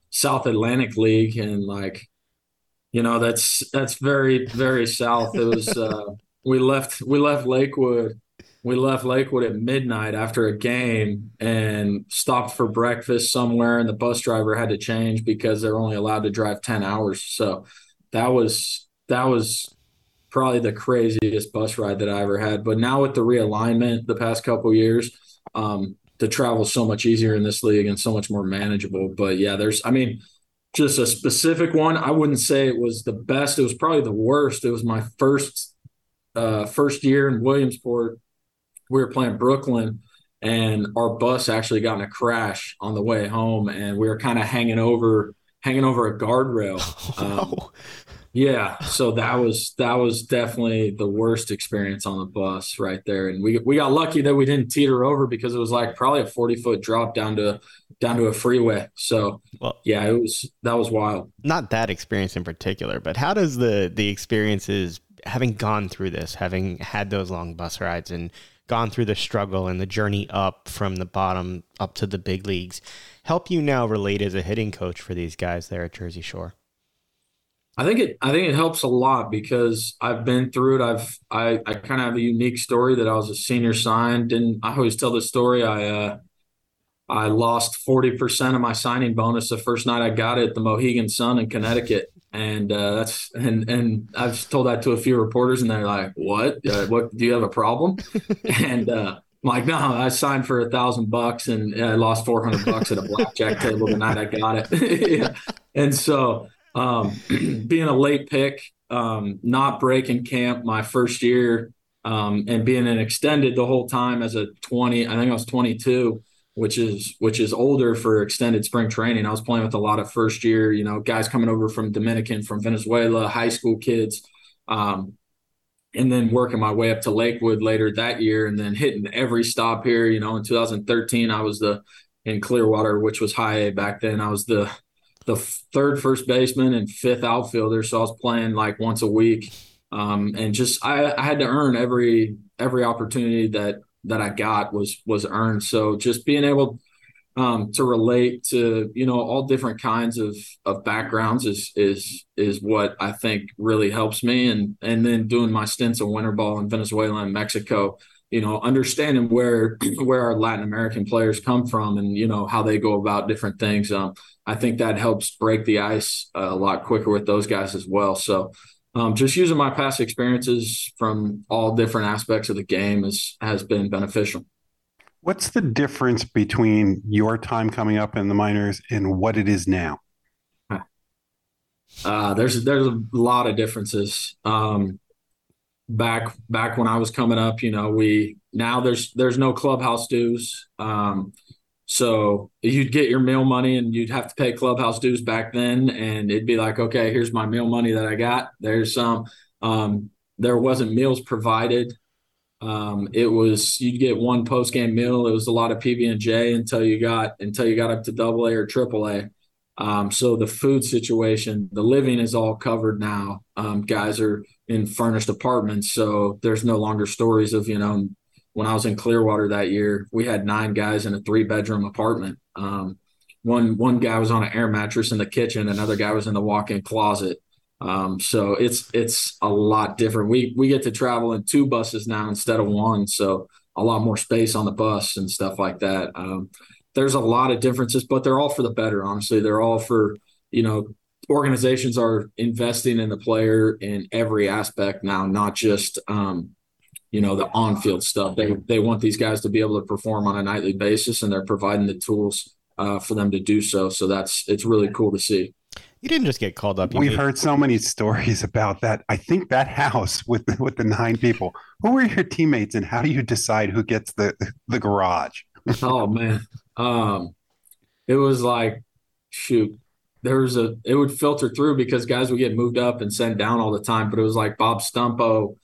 South Atlantic League, and like, you know, that's that's very very south. It was uh, we left we left Lakewood. We left Lakewood at midnight after a game and stopped for breakfast somewhere, and the bus driver had to change because they're only allowed to drive ten hours. So that was that was probably the craziest bus ride that I ever had. But now with the realignment the past couple years, um, the travel so much easier in this league and so much more manageable. But yeah, there's, I mean, just a specific one. I wouldn't say it was the best. It was probably the worst. It was my first, uh, first year in Williamsport. We were playing Brooklyn, and our bus actually got in a crash on the way home, and we were kind of hanging over, hanging over a guardrail. [LAUGHS] Um, yeah, so that was that was definitely the worst experience on the bus right there, and we we got lucky that we didn't teeter over because it was like probably a forty foot drop down to down to a freeway. So well, yeah, it was that was wild. Not that experience in particular, but how does the the experiences having gone through this, having had those long bus rides and gone through the struggle and the journey up from the bottom up to the big leagues, help you now relate as a hitting coach for these guys there at Jersey Shore? I think it I think it helps a lot because I've been through it. I've I, I kind of have a unique story that I was a senior signed and I always tell the story. I uh I lost 40% of my signing bonus the first night I got it at the Mohegan Sun in Connecticut. And uh, that's and and I've told that to a few reporters and they're like, "What? Uh, what? Do you have a problem?" [LAUGHS] and uh, I'm like, "No, I signed for a thousand bucks and I lost 400 bucks at a blackjack table the night I got it." [LAUGHS] yeah. And so um, [CLEARS THROAT] being a late pick, um, not breaking camp my first year, um, and being an extended the whole time as a 20, I think I was 22, which is which is older for extended spring training. I was playing with a lot of first year, you know, guys coming over from Dominican, from Venezuela, high school kids. Um, and then working my way up to Lakewood later that year, and then hitting every stop here. You know, in 2013, I was the in Clearwater, which was high A back then. I was the the third first baseman and fifth outfielder. So I was playing like once a week. Um, and just I, I, had to earn every every opportunity that that I got was was earned. So just being able um, to relate to you know all different kinds of of backgrounds is is is what I think really helps me. And and then doing my stints of winter ball in Venezuela and Mexico, you know, understanding where [CLEARS THROAT] where our Latin American players come from and you know how they go about different things. Um, I think that helps break the ice a lot quicker with those guys as well. So, um, just using my past experiences from all different aspects of the game is, has been beneficial. What's the difference between your time coming up in the minors and what it is now? Uh, there's there's a lot of differences. Um, back back when I was coming up, you know, we now there's there's no clubhouse dues. Um, so you'd get your meal money and you'd have to pay clubhouse dues back then, and it'd be like, okay, here's my meal money that I got. There's some. Um, there wasn't meals provided. Um, it was you'd get one post game meal. It was a lot of PB and J until you got until you got up to double A or triple A. Um, so the food situation, the living is all covered now. Um, guys are in furnished apartments, so there's no longer stories of you know. When I was in Clearwater that year, we had nine guys in a three bedroom apartment. Um, one one guy was on an air mattress in the kitchen, another guy was in the walk in closet. Um, so it's it's a lot different. We we get to travel in two buses now instead of one, so a lot more space on the bus and stuff like that. Um, there's a lot of differences, but they're all for the better. Honestly, they're all for you know organizations are investing in the player in every aspect now, not just um, you know the on-field stuff. They they want these guys to be able to perform on a nightly basis, and they're providing the tools uh, for them to do so. So that's it's really cool to see. You didn't just get called up. We've made- heard so many stories about that. I think that house [LAUGHS] with the, with the nine people. Who are your teammates, and how do you decide who gets the the garage? [LAUGHS] oh man, um, it was like, shoot, there was a, it would filter through because guys would get moved up and sent down all the time. But it was like Bob Stumpo,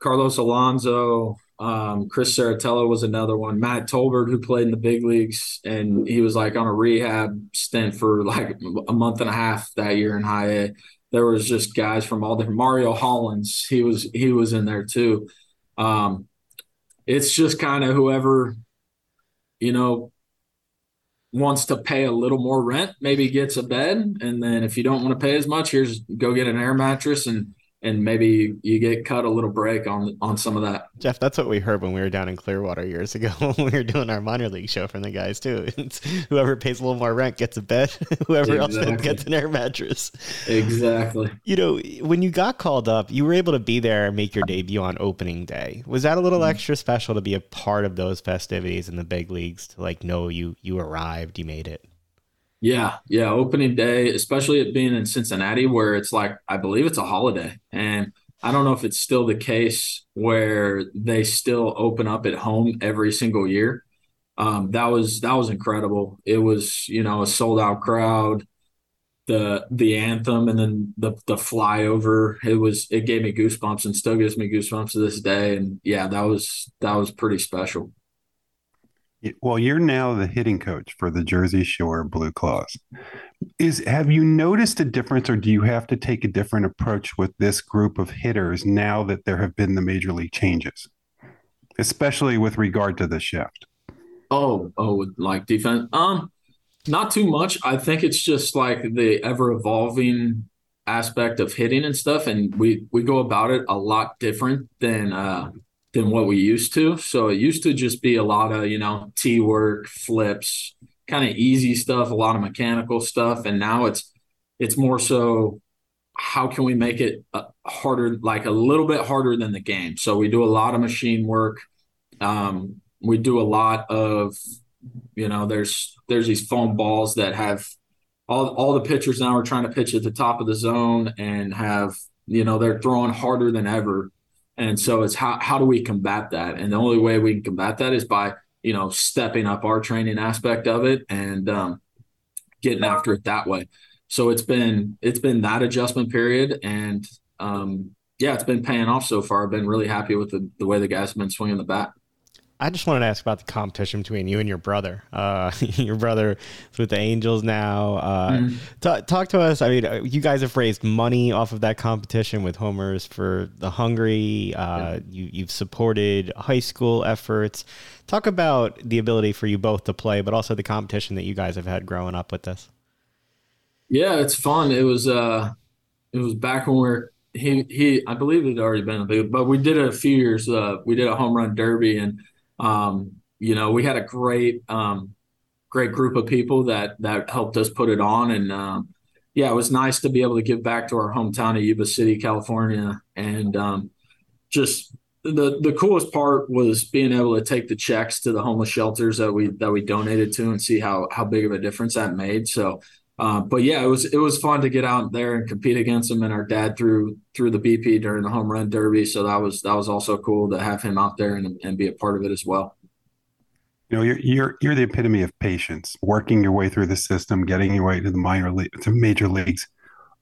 Carlos Alonso, um, Chris Serritella was another one. Matt Tolbert, who played in the big leagues, and he was like on a rehab stint for like a month and a half that year in high A. There was just guys from all different. Mario Hollands, he was he was in there too. Um, it's just kind of whoever, you know, wants to pay a little more rent, maybe gets a bed, and then if you don't want to pay as much, here's go get an air mattress and and maybe you get cut a little break on on some of that. Jeff, that's what we heard when we were down in Clearwater years ago [LAUGHS] when we were doing our minor league show from the guys too. [LAUGHS] It's whoever pays a little more rent gets a bed, [LAUGHS] whoever exactly. else gets an air mattress. Exactly. You know, when you got called up, you were able to be there and make your debut on opening day. Was that a little mm-hmm. extra special to be a part of those festivities in the big leagues to like know you you arrived, you made it? Yeah, yeah. Opening day, especially it being in Cincinnati, where it's like I believe it's a holiday, and I don't know if it's still the case where they still open up at home every single year. Um, that was that was incredible. It was you know a sold out crowd, the the anthem, and then the the flyover. It was it gave me goosebumps and still gives me goosebumps to this day. And yeah, that was that was pretty special. Well, you're now the hitting coach for the Jersey Shore Blue Claws. Is have you noticed a difference, or do you have to take a different approach with this group of hitters now that there have been the major league changes, especially with regard to the shift? Oh, oh, like defense. Um, not too much. I think it's just like the ever evolving aspect of hitting and stuff, and we we go about it a lot different than uh than what we used to. So it used to just be a lot of, you know, T work, flips, kind of easy stuff, a lot of mechanical stuff. And now it's, it's more so how can we make it uh, harder, like a little bit harder than the game. So we do a lot of machine work. Um, we do a lot of, you know, there's, there's these foam balls that have all, all the pitchers now are trying to pitch at the top of the zone and have, you know, they're throwing harder than ever and so it's how how do we combat that? And the only way we can combat that is by you know stepping up our training aspect of it and um, getting after it that way. So it's been it's been that adjustment period, and um, yeah, it's been paying off so far. I've been really happy with the, the way the guys have been swinging the bat. I just wanted to ask about the competition between you and your brother. Uh, [LAUGHS] your brother is with the Angels now. Uh, mm. t- talk to us. I mean, uh, you guys have raised money off of that competition with homers for the hungry. Uh, yeah. you, have supported high school efforts. Talk about the ability for you both to play, but also the competition that you guys have had growing up with this. Yeah, it's fun. It was uh, it was back when we are he he. I believe it had already been a big, but we did it a few years. Uh, we did a home run derby and um, you know, we had a great, um, great group of people that that helped us put it on, and um, yeah, it was nice to be able to give back to our hometown of Yuba City, California, and um, just the the coolest part was being able to take the checks to the homeless shelters that we that we donated to and see how how big of a difference that made. So uh, but yeah, it was it was fun to get out there and compete against him. And our dad threw threw the BP during the home run derby, so that was that was also cool to have him out there and, and be a part of it as well. You know, you're you're you're the epitome of patience, working your way through the system, getting your way to the minor league to major leagues.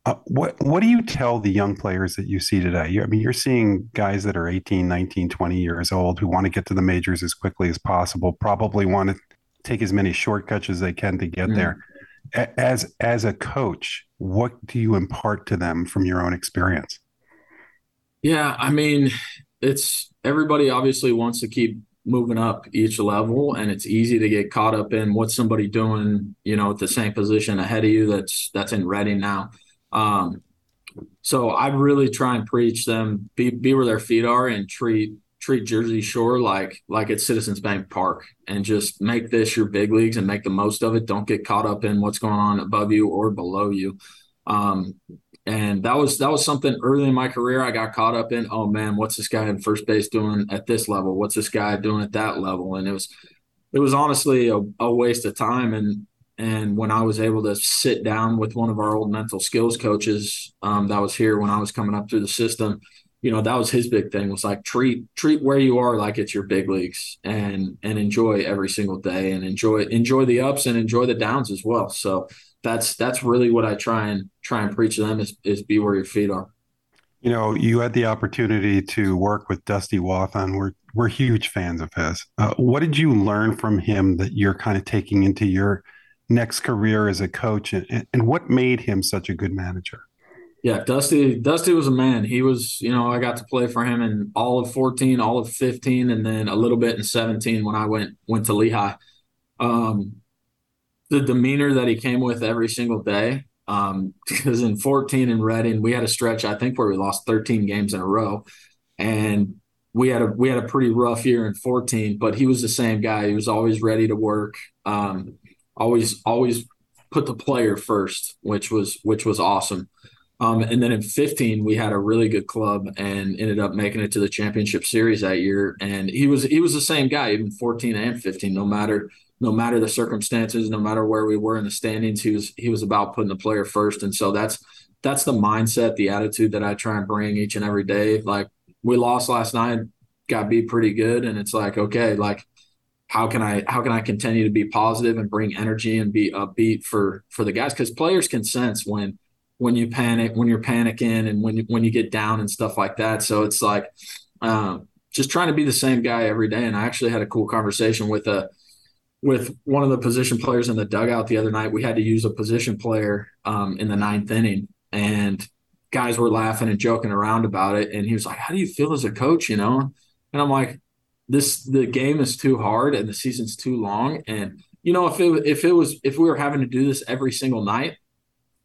Uh, what what do you tell the young players that you see today? You, I mean, you're seeing guys that are 18, 19, 20 years old who want to get to the majors as quickly as possible, probably want to take as many shortcuts as they can to get mm. there as as a coach what do you impart to them from your own experience? Yeah i mean it's everybody obviously wants to keep moving up each level and it's easy to get caught up in what somebody doing you know at the same position ahead of you that's that's in Reading now. Um so i really try and preach them be be where their feet are and treat treat Jersey Shore like like it's Citizens Bank Park and just make this your big leagues and make the most of it. Don't get caught up in what's going on above you or below you. Um, and that was that was something early in my career I got caught up in. Oh man, what's this guy in first base doing at this level? What's this guy doing at that level? And it was it was honestly a, a waste of time. And and when I was able to sit down with one of our old mental skills coaches um, that was here when I was coming up through the system you know that was his big thing was like treat treat where you are like it's your big leagues and and enjoy every single day and enjoy enjoy the ups and enjoy the downs as well. So that's that's really what i try and try and preach to them is, is be where your feet are. You know you had the opportunity to work with dusty wathan. We're we're huge fans of his. Uh, what did you learn from him that you're kind of taking into your next career as a coach and, and what made him such a good manager yeah, Dusty Dusty was a man. He was, you know, I got to play for him in all of 14, all of 15, and then a little bit in 17 when I went went to Lehigh. Um, the demeanor that he came with every single day. Um, [LAUGHS] because in 14 in Reading, we had a stretch, I think, where we lost 13 games in a row. And we had a we had a pretty rough year in 14, but he was the same guy. He was always ready to work. Um, always always put the player first, which was which was awesome. Um, and then in 15, we had a really good club and ended up making it to the championship series that year. And he was he was the same guy, even 14 and 15. No matter no matter the circumstances, no matter where we were in the standings, he was he was about putting the player first. And so that's that's the mindset, the attitude that I try and bring each and every day. Like we lost last night, got beat pretty good, and it's like okay, like how can I how can I continue to be positive and bring energy and be upbeat for for the guys because players can sense when when you panic, when you're panicking, and when you, when you get down and stuff like that. So it's like um, just trying to be the same guy every day. And I actually had a cool conversation with a with one of the position players in the dugout the other night. We had to use a position player um, in the ninth inning, and guys were laughing and joking around about it. And he was like, "How do you feel as a coach?" You know, and I'm like, "This the game is too hard and the season's too long." And you know, if it if it was if we were having to do this every single night,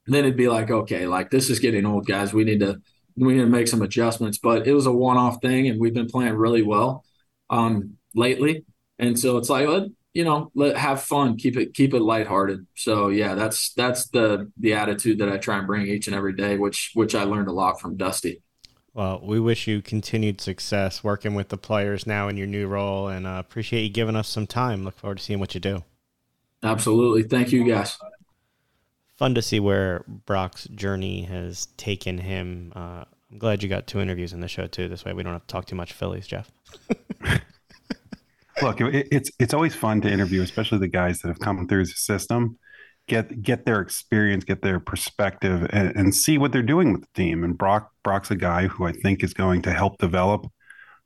then it'd be like, okay, like this is getting old, guys. We need to we need to make some adjustments. But it was a one off thing, and we've been playing really well um, lately. And so it's like, let, you know, let have fun, keep it keep it lighthearted. So yeah, that's that's the the attitude that I try and bring each and every day, which which I learned a lot from Dusty. Well, we wish you continued success working with the players now in your new role, and uh, appreciate you giving us some time. Look forward to seeing what you do. Absolutely, thank you, guys fun to see where Brock's journey has taken him. Uh, I'm glad you got two interviews in the show too. This way, we don't have to talk too much Phillies, Jeff. [LAUGHS] Look, it, it's it's always fun to interview, especially the guys that have come through the system. Get get their experience, get their perspective, and, and see what they're doing with the team. And Brock Brock's a guy who I think is going to help develop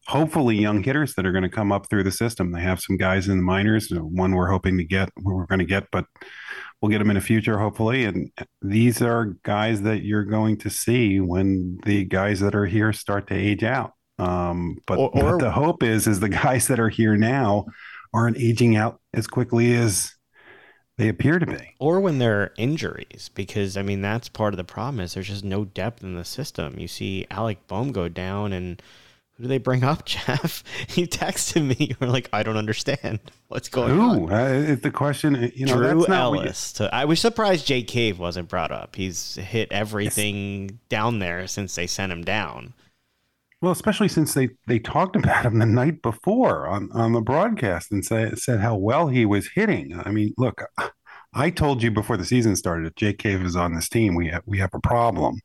hopefully young hitters that are going to come up through the system. They have some guys in the minors, one we're hoping to get, we're going to get, but we'll get them in the future, hopefully. And these are guys that you're going to see when the guys that are here start to age out. Um, but, or, or, but the hope is, is the [LAUGHS] guys that are here now aren't aging out as quickly as they appear to be. Or when there are injuries, because I mean that's part of the problem is there's just no depth in the system. You see Alec Bohm go down and who do they bring up, [LAUGHS] Jeff? You texted me. You were like, I don't understand what's going Ooh, on. Uh, the question, you know, Drew Ellis. To, I was surprised Jake Cave wasn't brought up. He's hit everything yes. down there since they sent him down. Well, especially since they, they talked about him the night before on, on the broadcast and say, said how well he was hitting. I mean, look, I told you before the season started, if Jake Cave is on this team, we have, we have a problem.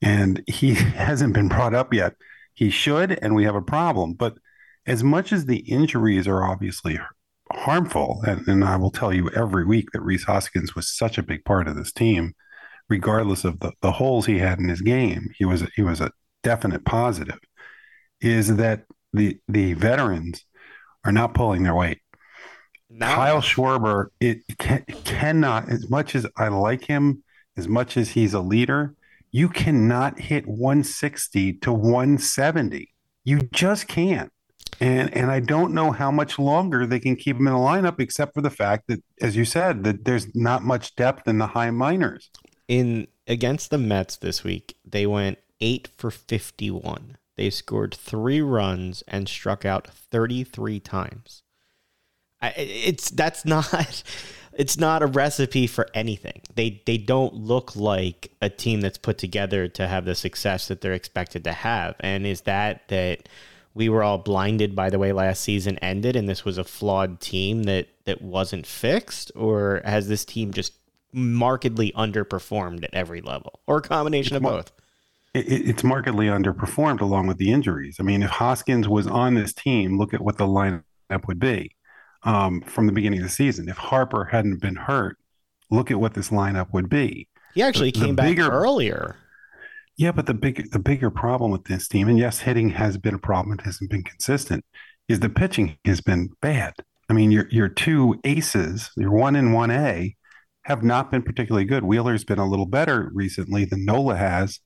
And he [LAUGHS] hasn't been brought up yet. He should, and we have a problem. But as much as the injuries are obviously harmful, and, and I will tell you every week that Rhys Hoskins was such a big part of this team, regardless of the, the holes he had in his game, he was he was a definite positive. Is that the the veterans are not pulling their weight. No. Kyle Schwarber, it can, cannot, as much as I like him, as much as he's a leader, you cannot hit 160 to 170. You just can't. And and I don't know how much longer they can keep him in the lineup, except for the fact that, as you said, that there's not much depth in the high minors. In against the Mets this week, they went eight for 51. They scored three runs and struck out 33 times. It's that's [LAUGHS] not it's not a recipe for anything. They they don't look like a team that's put together to have the success that they're expected to have. And is that that we were all blinded by the way last season ended and this was a flawed team that that wasn't fixed or has this team just markedly underperformed at every level or a combination of both? it, it's markedly underperformed along with the injuries. I mean, if Hoskins was on this team, look at what the lineup would be um, from the beginning of the season. If Harper hadn't been hurt, look at what this lineup would be. He actually the, came the bigger, back earlier. Yeah, but the big the bigger problem with this team, and yes, hitting has been a problem. It hasn't been consistent. Is the pitching has been bad. I mean, your your two aces, your one and one A, have not been particularly good. Wheeler's been a little better recently than Nola has,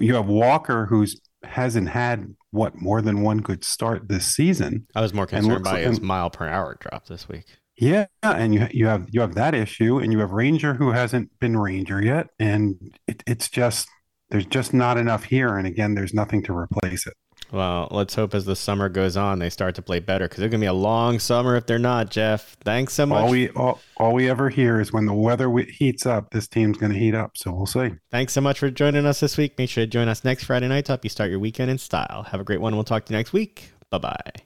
you have Walker who's hasn't had what more than one good start this season. I was more concerned by his mile per hour drop this week. Yeah, and you you have you have that issue, and you have Ranger who hasn't been Ranger yet, and it, it's just there's just not enough here, and again, there's nothing to replace it. Well, let's hope as the summer goes on, they start to play better because it's gonna be a long summer if they're not. Jeff, thanks so much. All we all, all we ever hear is when the weather heats up, this team's gonna heat up. So we'll see. Thanks so much for joining us this week. Make sure to join us next Friday night to help you start your weekend in style. Have a great one. We'll talk to you next week. Bye bye.